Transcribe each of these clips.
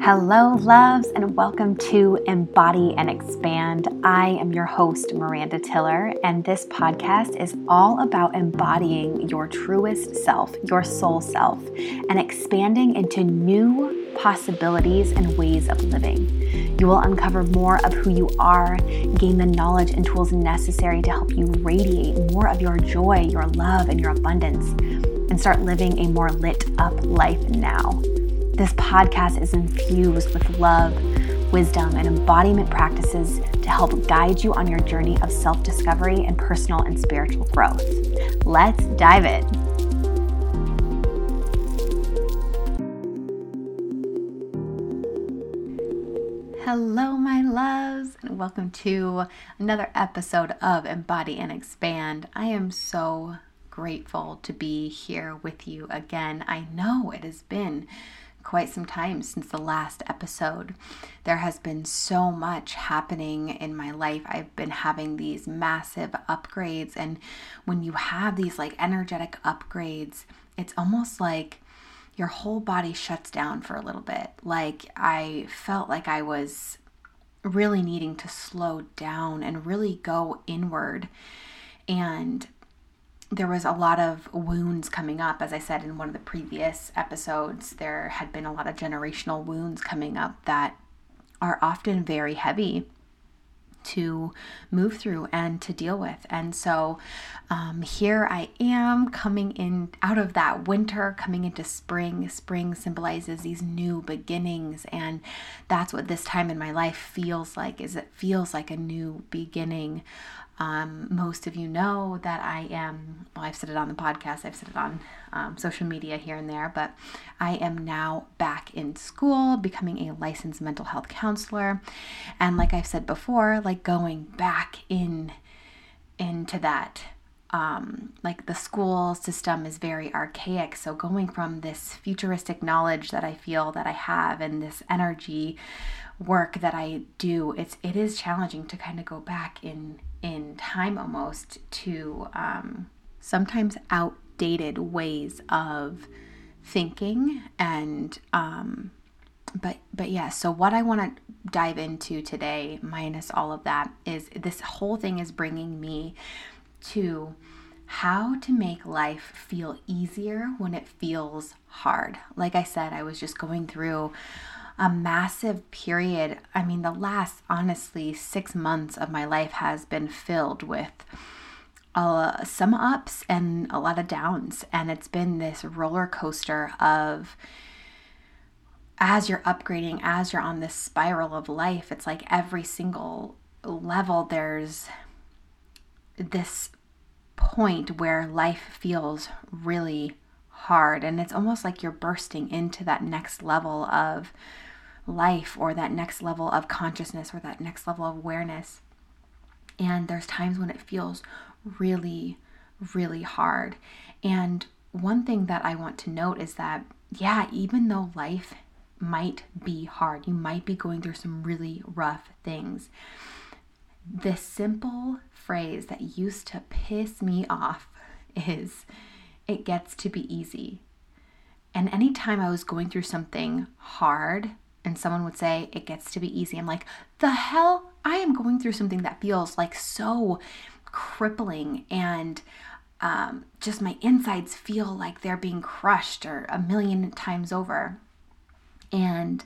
Hello, loves, and welcome to Embody and Expand. I am your host, Miranda Tiller, and this podcast is all about embodying your truest self, your soul self, and expanding into new possibilities and ways of living. You will uncover more of who you are, gain the knowledge and tools necessary to help you radiate more of your joy, your love, and your abundance, and start living a more lit up life now. This podcast is infused with love, wisdom, and embodiment practices to help guide you on your journey of self discovery and personal and spiritual growth. Let's dive in. Hello, my loves, and welcome to another episode of Embody and Expand. I am so grateful to be here with you again. I know it has been quite some time since the last episode. There has been so much happening in my life. I've been having these massive upgrades, and when you have these like energetic upgrades, it's almost like your whole body shuts down for a little bit. Like I felt like I was really needing to slow down and really go inward. And there was a lot of wounds coming up. As I said in one of the previous episodes, there had been a lot of generational wounds coming up that are often very heavy to move through and to deal with. And so um, here I am coming in out of that winter, coming into spring. Spring symbolizes these new beginnings, and that's what this time in my life feels like. Is it feels like a new beginning. Um, most of you know that I am, well, I've said it on the podcast, I've said it on um, social media here and there, but I am now back in school, becoming a licensed mental health counselor. And like I've said before, like going back in into that um, like the school system is very archaic. So going from this futuristic knowledge that I feel that I have and this energy work that I do, it's it is challenging to kind of go back in in time almost to um, sometimes outdated ways of thinking and um, but but yeah so what i want to dive into today minus all of that is this whole thing is bringing me to how to make life feel easier when it feels hard like i said i was just going through a massive period. I mean, the last, honestly, six months of my life has been filled with uh, some ups and a lot of downs. And it's been this roller coaster of as you're upgrading, as you're on this spiral of life, it's like every single level, there's this point where life feels really hard. And it's almost like you're bursting into that next level of life or that next level of consciousness or that next level of awareness. And there's times when it feels really, really hard. And one thing that I want to note is that, yeah, even though life might be hard, you might be going through some really rough things. The simple phrase that used to piss me off is, it gets to be easy. And anytime I was going through something hard, and someone would say it gets to be easy. I'm like, the hell? I am going through something that feels like so crippling and um, just my insides feel like they're being crushed or a million times over. And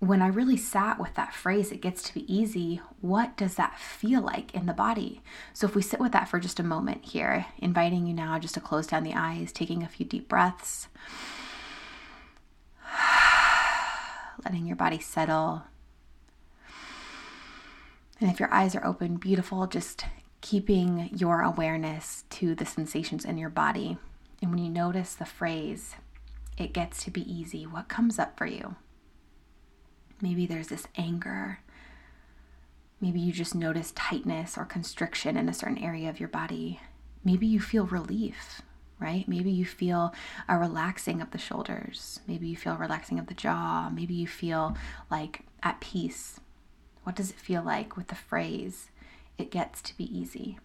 when I really sat with that phrase, it gets to be easy, what does that feel like in the body? So, if we sit with that for just a moment here, inviting you now just to close down the eyes, taking a few deep breaths letting your body settle. And if your eyes are open, beautiful, just keeping your awareness to the sensations in your body. And when you notice the phrase, it gets to be easy, what comes up for you? Maybe there's this anger. Maybe you just notice tightness or constriction in a certain area of your body. Maybe you feel relief right? Maybe you feel a relaxing of the shoulders. Maybe you feel relaxing of the jaw. Maybe you feel like at peace. What does it feel like with the phrase, it gets to be easy?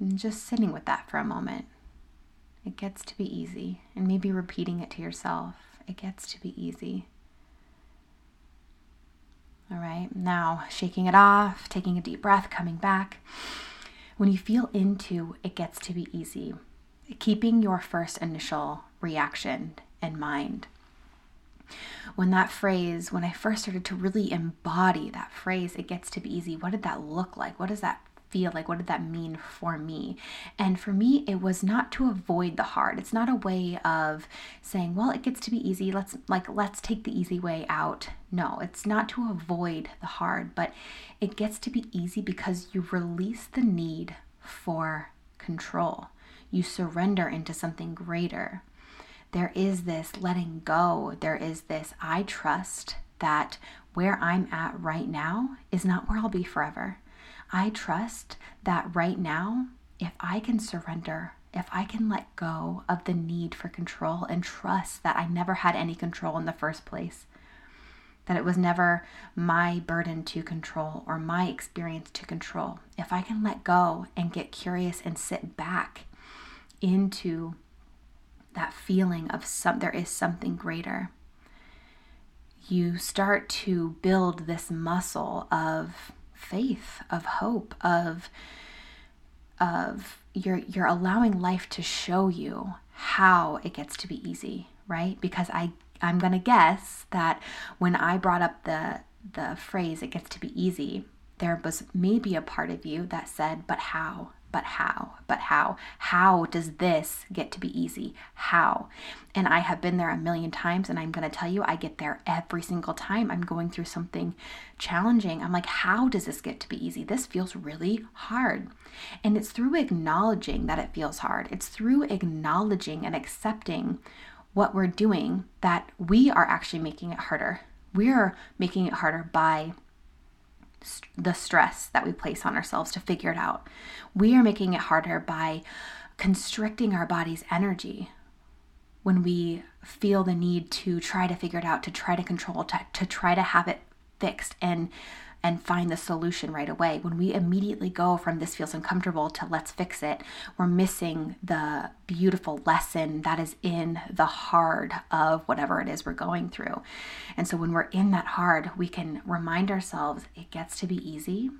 And just sitting with that for a moment. It gets to be easy. And maybe repeating it to yourself. It gets to be easy. All right, now shaking it off, taking a deep breath, coming back. When you feel into it gets to be easy, keeping your first initial reaction in mind. When that phrase, when I first started to really embody that phrase, it gets to be easy, what did that look like? What does that feel like? What did that mean for me? And for me, it was not to avoid the hard. It's not a way of saying, well, it gets to be easy. Let's like let's take the easy way out. No, it's not to avoid the hard, but it gets to be easy because you release the need for control. You surrender into something greater. There is this letting go. There is this I trust that where I'm at right now is not where I'll be forever. I trust that right now, if I can surrender, if I can let go of the need for control and trust that I never had any control in the first place, that it was never my burden to control or my experience to control, if I can let go and get curious and sit back into that feeling of some there is something greater you start to build this muscle of faith, of hope, of of you're you're allowing life to show you how it gets to be easy, right? Because I I'm going to guess that when I brought up the the phrase it gets to be easy, there was maybe a part of you that said, "But how? But how? But how? How does this get to be easy? How? And I have been there a million times, and I'm going to tell you, I get there every single time I'm going through something challenging. I'm like, how does this get to be easy? This feels really hard. And it's through acknowledging that it feels hard, it's through acknowledging and accepting what we're doing that we are actually making it harder. We're making it harder by the stress that we place on ourselves to figure it out. We are making it harder by constricting our body's energy when we feel the need to try to figure it out, to try to control, to, to try to have it fixed and and find the solution right away. When we immediately go from this feels uncomfortable to let's fix it, we're missing the beautiful lesson that is in the hard of whatever it is we're going through. And so when we're in that hard, we can remind ourselves it gets to be easy.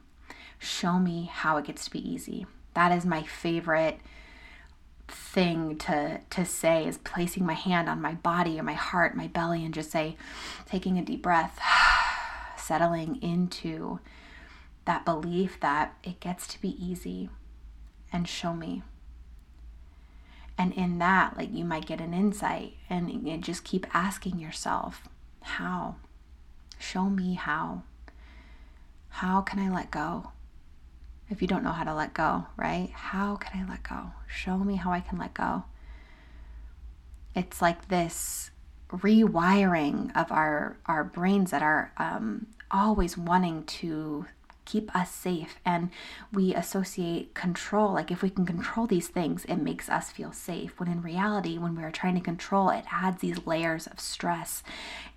Show me how it gets to be easy. That is my favorite thing to to say is placing my hand on my body or my heart, my belly and just say taking a deep breath settling into that belief that it gets to be easy and show me. And in that, like you might get an insight and you just keep asking yourself, how? Show me how. How can I let go? If you don't know how to let go, right? How can I let go? Show me how I can let go. It's like this rewiring of our our brains that are um, always wanting to keep us safe and we associate control like if we can control these things it makes us feel safe when in reality when we're trying to control it adds these layers of stress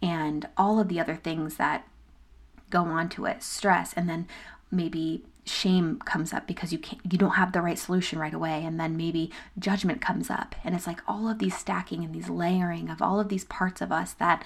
and all of the other things that go on to it stress and then maybe shame comes up because you can't you don't have the right solution right away and then maybe judgment comes up and it's like all of these stacking and these layering of all of these parts of us that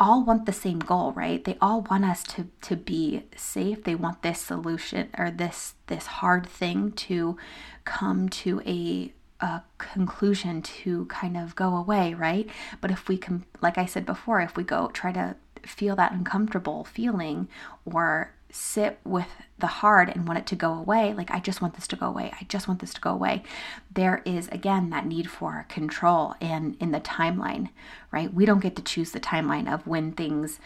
all want the same goal, right? They all want us to to be safe. They want this solution or this this hard thing to come to a a conclusion to kind of go away, right? But if we can like I said before, if we go try to feel that uncomfortable feeling or sit with the hard and want it to go away, like I just want this to go away, I just want this to go away, there is again that need for control and in the timeline, right? We don't get to choose the timeline of when things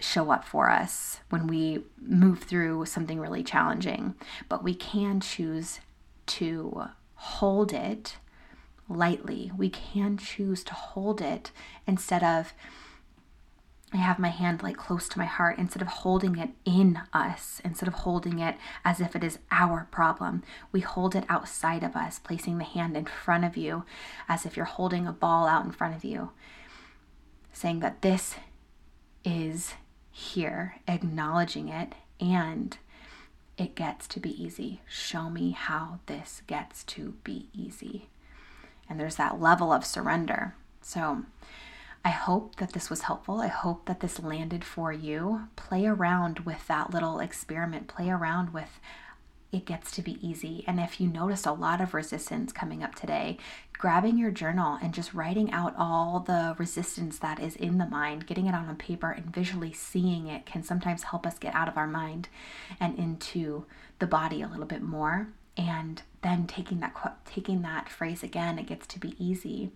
show up for us when we move through something really challenging, but we can choose to hold it lightly. We can choose to hold it instead of I have my hand like close to my heart instead of holding it in us, instead of holding it as if it is our problem. We hold it outside of us, placing the hand in front of you as if you're holding a ball out in front of you, saying that this is here, acknowledging it, and it gets to be easy. Show me how this gets to be easy. and there's that level of surrender. So, I hope that this was helpful. I hope that this landed for you. Play around with that little experiment. Play around with it gets to be easy. And if you noticed a lot of resistance coming up today, grabbing your journal and just writing out all the resistance that is in the mind, getting it on paper and visually seeing it can sometimes help us get out of our mind and into the body a little bit more. And then taking that taking that phrase again, it gets to be easy.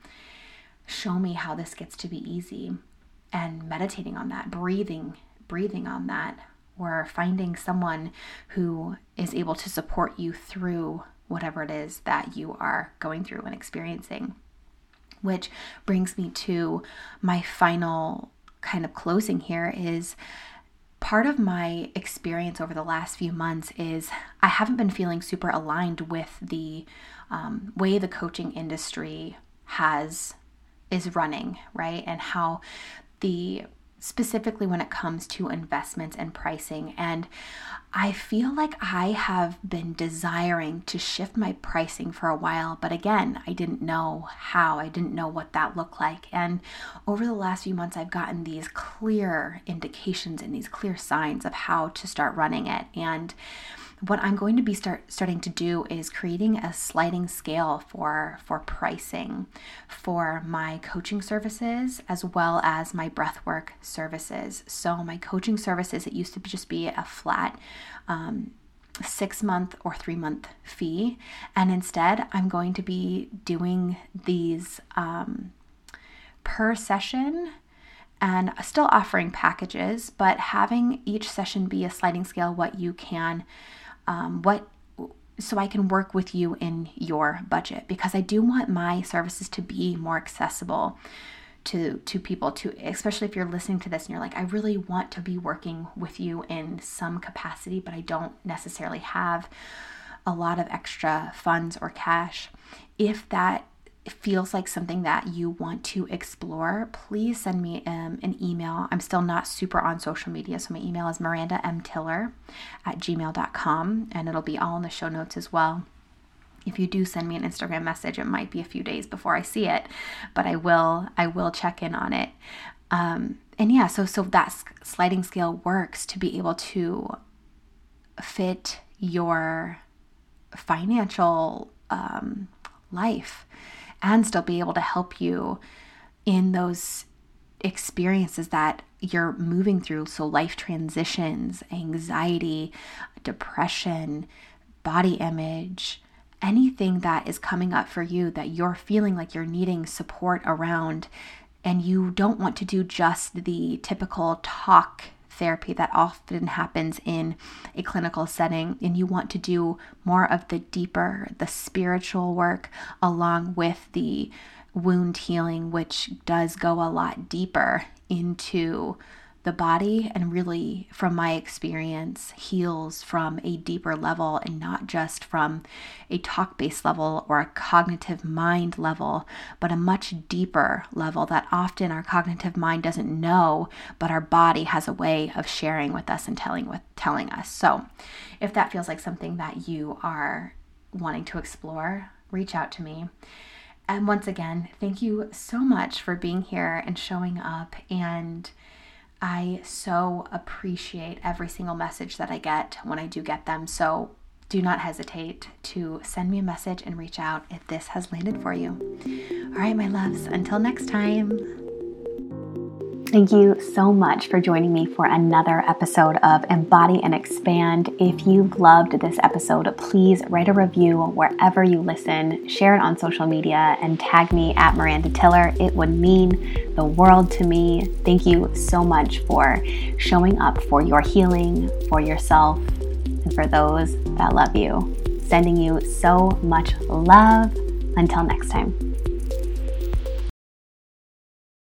Show me how this gets to be easy and meditating on that, breathing, breathing on that or finding someone who is able to support you through whatever it is that you are going through and experiencing. Which brings me to my final kind of closing here is part of my experience over the last few months is I haven't been feeling super aligned with the um, way the coaching industry has is running, right? And how the specifically when it comes to investments and pricing. And I feel like I have been desiring to shift my pricing for a while, but again, I didn't know how, I didn't know what that looked like. And over the last few months, I've gotten these clear indications and these clear signs of how to start running it. And what I'm going to be start starting to do is creating a sliding scale for for pricing for my coaching services as well as my breathwork services. So my coaching services it used to just be a flat um, six month or three month fee, and instead I'm going to be doing these um, per session and still offering packages, but having each session be a sliding scale what you can um, what so I can work with you in your budget. Because I do want my services to be more accessible to to people to especially if you're listening to this and you're like I really want to be working with you in some capacity but I don't necessarily have a lot of extra funds or cash. If that feels like something that you want to explore, please send me um, an email. I'm still not super on social media, so my email is Miranda M. Tiller at gmail.com, and it'll be all in the show notes as well. If you do send me an Instagram message, it might be a few days before I see it, but I will I will check in on it. Um, and yeah, so so that sliding scale works to be able to fit your financial um, life and still be able to help you in those experiences that you're moving through. So, life transitions, anxiety, depression, body image, anything that is coming up for you that you're feeling like you're needing support around, and you don't want to do just the typical talk therapy that often happens in a clinical setting, and you want to do more of the deeper, the spiritual work along with the wound healing, which does go a lot deeper into the body and really from my experience heals from a deeper level and not just from a talk based level or a cognitive mind level but a much deeper level that often our cognitive mind doesn't know but our body has a way of sharing with us and telling with telling us. So if that feels like something that you are wanting to explore reach out to me. And once again, thank you so much for being here and showing up and I so appreciate every single message that I get when I do get them. So do not hesitate to send me a message and reach out if this has landed for you. All right, my loves, until next time. Thank you so much for joining me for another episode of Embody and Expand. If you've loved this episode, please write a review wherever you listen, share it on social media, and tag me at Miranda Tiller. It would mean the world to me. Thank you so much for showing up for your healing, for yourself, and for those that love you. Sending you so much love. Until next time.